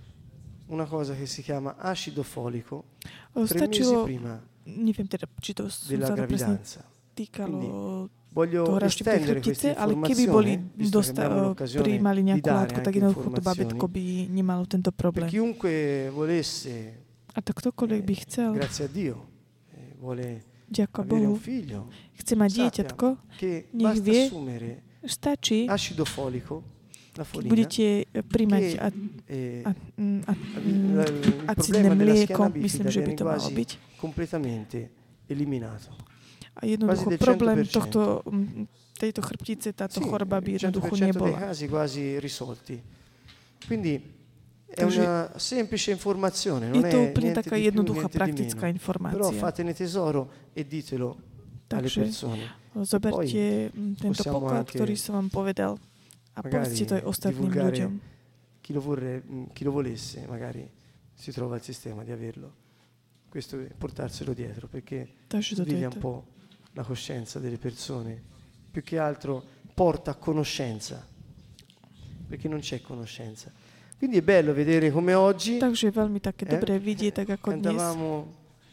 una cosa che si chiama acido folico eh, tre mesi stačilo, prima neviem teda, či to della gravidanza. týkalo voglio estendere questa ale keby boli dosta, eh, prijímali nejakú látku, tak jednoducho to babetko by nemalo tento per problém. chiunque volesse A tak ktokoľvek by chcel, grazie a Dio eh, vuole avere Bohu, un figlio chce mať dieťatko, Nech vie? assumere stačí, acido folico la keď budete príjmať che a, eh, a, mm, mm, acidné della mlieko, myslím, že by to malo quasi byť. completamente eliminato. A jednoducho problém 100%. tohto, mm, tejto chrbtice, táto Sì, choroba by jednoducho 100% dei nebola. casi quasi risolti. Quindi è una semplice informazione, Je non to è úplne niente taká di più, jednoduchá praktická meno. Però informácia. fatene tesoro e ditelo alle persone. zoberte tento poklad, ktorý som vám povedal a ostatným divulgare ľuďom. Chi lo, vorre- mh, chi lo volesse magari si trova il sistema di averlo. Questo è portarselo dietro perché sveglia un po' la coscienza delle persone, più che altro porta a conoscenza, perché non c'è conoscenza. Quindi è bello vedere come oggi veľmi také Eh? dobré vidieť, tak ako dnes. cantavamo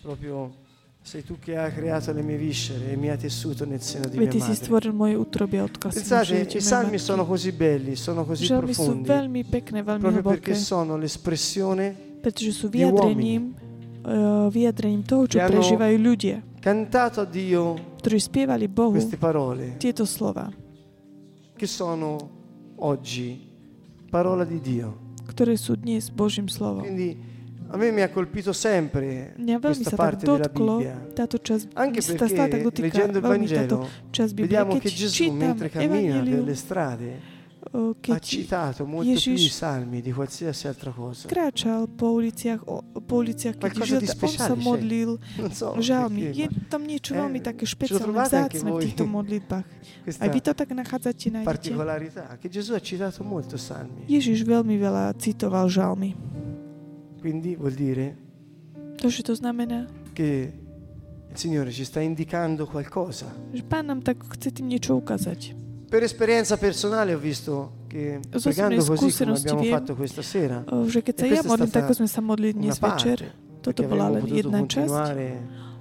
proprio sei tu che hai creato le mie viscere e mi hai tessuto nel seno di mia Veď ty si madre. stvoril moje útrobie. Pensate, i salmi sono così belli, sono così Žalmy sú profondi, veľmi pekné, veľmi proprio hlboké, perché sono l'espressione pretože sú di vyjadrením, uh, vyjadrením toho, čo Che hanno- prežívajú ľudia, cantato a Dio ktorí spievali Bohu queste parole tieto slova, che sono oggi parola di Dio. ktoré sú dnes Božím slovom. Quindi a me mi ha colpito sempre questa parte della Bibbia, anche perché leggendo il Vangelo vediamo che Gesù mentre cammina per le strade o, ha citato molto più i salmi di qualsiasi altra cosa. kráčal po uliciach, po uliciach keď žil, on sa modlil so žalmi. Je tam niečo Eh, veľmi také špeciálne, vzácne v týchto modlitbách. Aj vy to tak nachádzate, nájdete. particolarità che Gesù ha citato molto salmi. Ježiš veľmi veľa citoval žalmy. Quindi vuol dire to znamená, che il Signore ci sta indicando qualcosa. že pán nám tak chce tým niečo ukázať. Per esperienza personale ho visto che Zo pregando osobnej così come skúsenosti abbiamo viem, fatto questa sera, O, že keď sa E ja questa è modlím, stata tak ako sme sa modlili una dnes večer, parte, toto perché bola avremmo len potuto jedna časť, continuare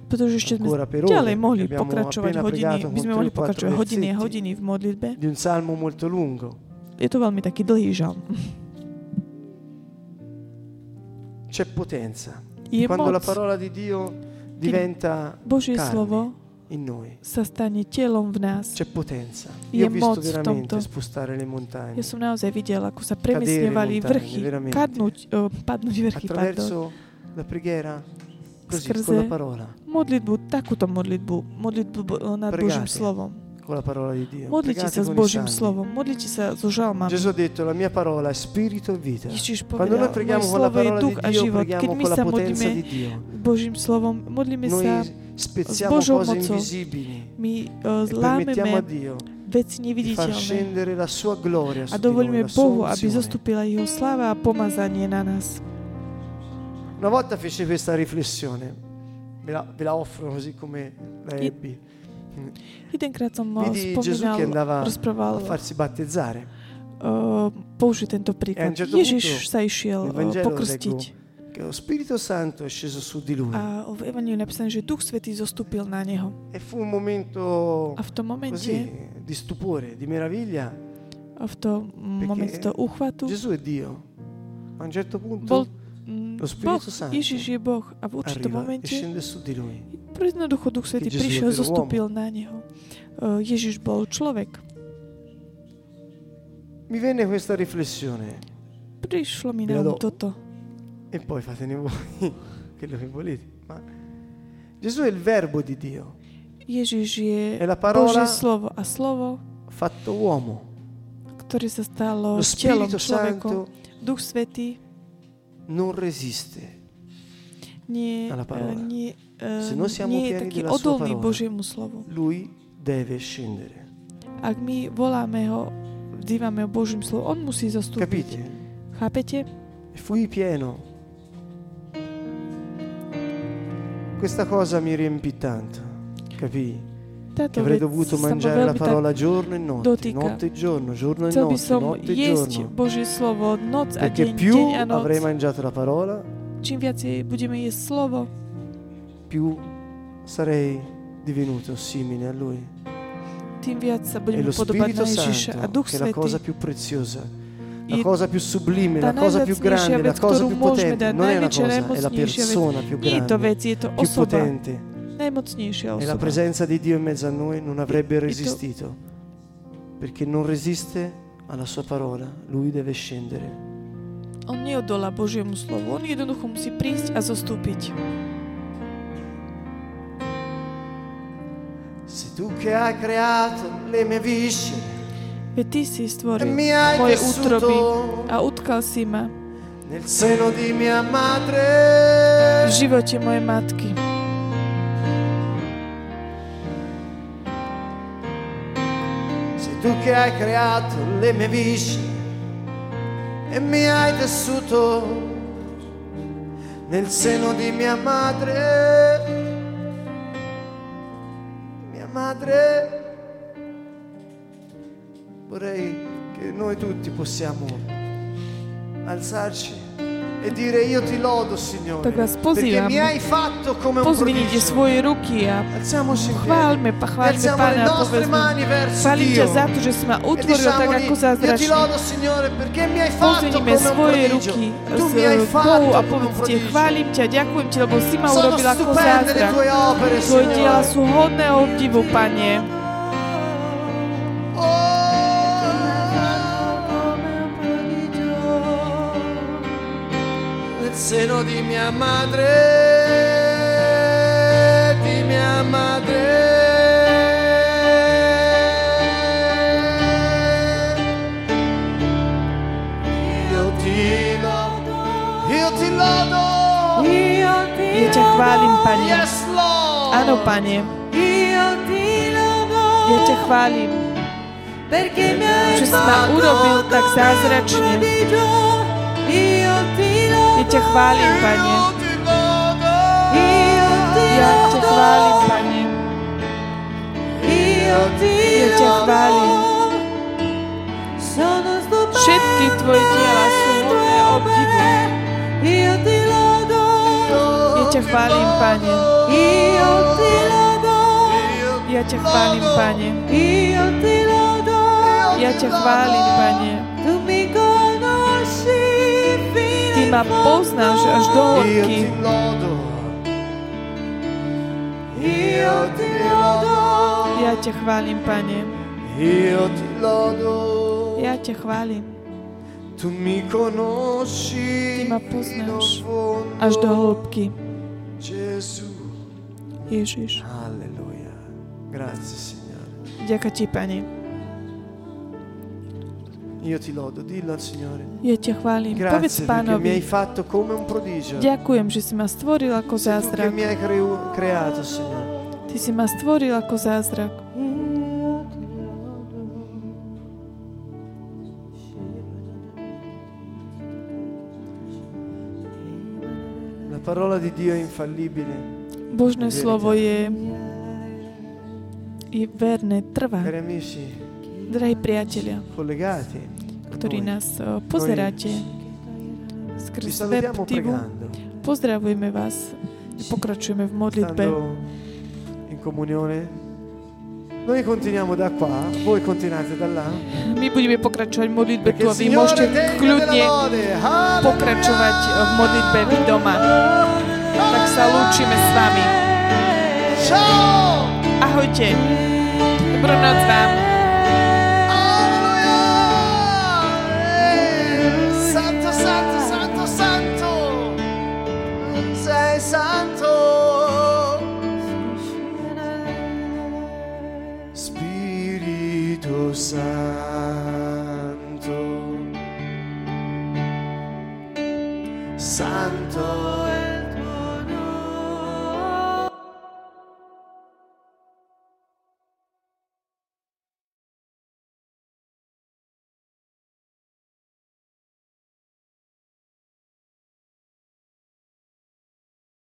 pretože ešte sme ancora per ďalej ore. mohli Abbiamo pokračovať appena hodiny, pregato con sme tre, mohli quattro pokračovať hodiny a versetti hodiny v modlitbe. di un salmo molto lungo. Je to veľmi taký dlhý žalm. C'è potenza. Je Quando la moc. parola di Dio diventa Božie carne slovo in noi, sa stane telom v nás. c'è potenza. Je Io ho visto moc v veramente tomto. spostare le montagne Ja som naozaj videl, ako sa montagne, vrchy, veramente. kadnúť, o, padnúť vrchy, pardon. attraverso la preghiera così, Skrze- con la parola, Modlitbu, takúto modlitbu, modlitbu nad. Božím slovom. Con la parola di Dio. Modlite Pregate s salmi. slovom, modlite sa so žalmami. Gesù ha detto la mia parola è spirito e vita. Ježiš Quando noi preghiamo con la slovo je parola di duch a Dio, život. Keď preghiamo my con la potenza modlíme di Dio. Božím slovom, modlíme sa, Noi spezziamo Božou cose mocou invisibili my uh, e permettiamo a zlámeme Dio veci di far neviditeľné scendere la sua gloria a su di noi, dovolíme la sua Bohu, aby unzione. zostúpila jeho sláva a pomazanie na nás. Una volta fece questa riflessione, ve la, ve la offro così come la ebbi, Jedenkrát som uh, Vidi Gesù che spomínal, a rozprával, farsi battezzare. uh, tento E príklad. un certo Ježiš sa išiel Vangelo pokrstiť Che lo Spirito Santo è sceso su di lui a v Evangeliu je napísané, že Duch Svetý zostúpil na neho. e fu un momento A v tom momente, così di stupore, di meraviglia. a v tom momente toho úchvatu, Gesù è Dio. A un certo bol punto mm, lo Boh, Spirito Santo Ježiš je Boh a v určitom e momente scende su di lui. Jednoducho Duch Svetý prišiel, zostúpil na neho. Uh, Ježiš bol človek. Mi venne questa riflessione Prišlo mi na um toto. e poi fatene voi quello che volete. Ma Gesù è il verbo di Dio, Ježiš je è la parola Božie slovo a slovo, fatto uomo. ktoré sa stalo Lo telom človekom. Duch Svetý non resiste. nie, Alla parola. eh, nie, eh, Se noi siamo nie je taký odolný parola. Božiemu slovu. Lui deve scendere. Ak my voláme ho, vzývame o Božím slovu, on musí zostúpiť. Capite? Chápete? Fui pieno. Questa cosa mi riempì tanto. Capì? Che avrei dovuto mangiare la parola giorno e notte, dotyka. notte e giorno, giorno e notte, notte e giorno. Božie slovo noc a Perché deň, più deň a noc. avrei mangiato la parola, Čím viacej budeme jesť slovo, più sarei divenuto simile a Lui. tým viac sa E budeme lo podobať Spirito na Ježiša. A Santo, Duch che è la cosa Svetý più preziosa, la je cosa più sublime, tá la cosa più najvzácnejšia grande, la vec, cosa ktorú più môžeme potente. dať. Non è una Najväčšia, cosa, è la najmocnejšia vec. persona più Nie je to grande, vec, je to più osoba. potente. Najmocnejšia E la osoba. presenza di Dio in mezzo a noi non avrebbe E- e tu- resistito, perché non resiste alla sua parola, lui deve scendere. On neodolá Božiemu slovu. On jednoducho musí prísť a zostúpiť. Sei tu che hai creato le mie viscere Veď Ty si e stvoril mi hai moje útroby tessuto a utkal si ma nel seno di mia v madre. živote mojej matky. Sei tu che hai creato le mie viscere e mi hai tessuto nel seno di mia madre. Mia madre. Vorrei che noi tutti possiamo alzarci e dire io ti lodo Signore Tak vás perché pozývam. mi hai fatto come un Pozvinite svoje ruky a chválme, chválme Pána a povedzme. Chválim ťa za to, že si ma E utvoril tak ako fatto Pozvinime svoje ruky Tu z mi hai Bohu fatto a povedzte, chválim ťa, ďakujem ti, lebo si ma urobil ako zázrak. tue opere, Tvoje diela sú hodné obdivu, Pane. seno di mia madre, di mia madre. Io ti lodo, io ti lodo, io ti ja ťa chválim, Pane. Yes, Lord. Áno, Pane. Io ti lodo, Io ťa chválim. Perché mi hai fatto... si ma urobil tak zázračne. Io lodo. Io ti Ja ťa lodo. chválim, Pane. Io ti Ja ťa lodo. chválim. Sono stupendo Všetky tvoje diela sú hodné obdivu. Io ti lodo. Ja ťa chválim, Pane. Io ti lodo. Ja ťa chválim, Pane. Io ti lodo. Ja ťa chválim, Pane. Ma poznáš až do hĺbky. Ja ťa chválim, Pane. Ja ťa chválim. Ty ma poznáš až do hĺbky. Ježiš. Alleluia. Grazie Signore. Ďakujem ti, Pane. Io ti lodo, dillo al Signore. Ja ťa chválim. Povedz Grazie perché mi hai pánovi. fatto come un prodigio. Ďakujem, že si ma stvoril ako zázrak. mi hai creu- creato, Signore. Ty si ma stvoril ako zázrak. La parola di Dio è infallibile. Božné slovo je, je verné, trvá. Cari amici, Drahí priatelia, ktorí nás pozeráte skrz salutiamo web TV, pregando, pozdravujeme vás. Pokračujeme v modlitbe. Noi continuiamo da qua, voi continuate da là. My budeme pokračovať v modlitbe tu a vy môžete kľudne pokračovať v modlitbe vy doma. Tak sa lúčime s vami. Ahojte. Dobrú noc vám.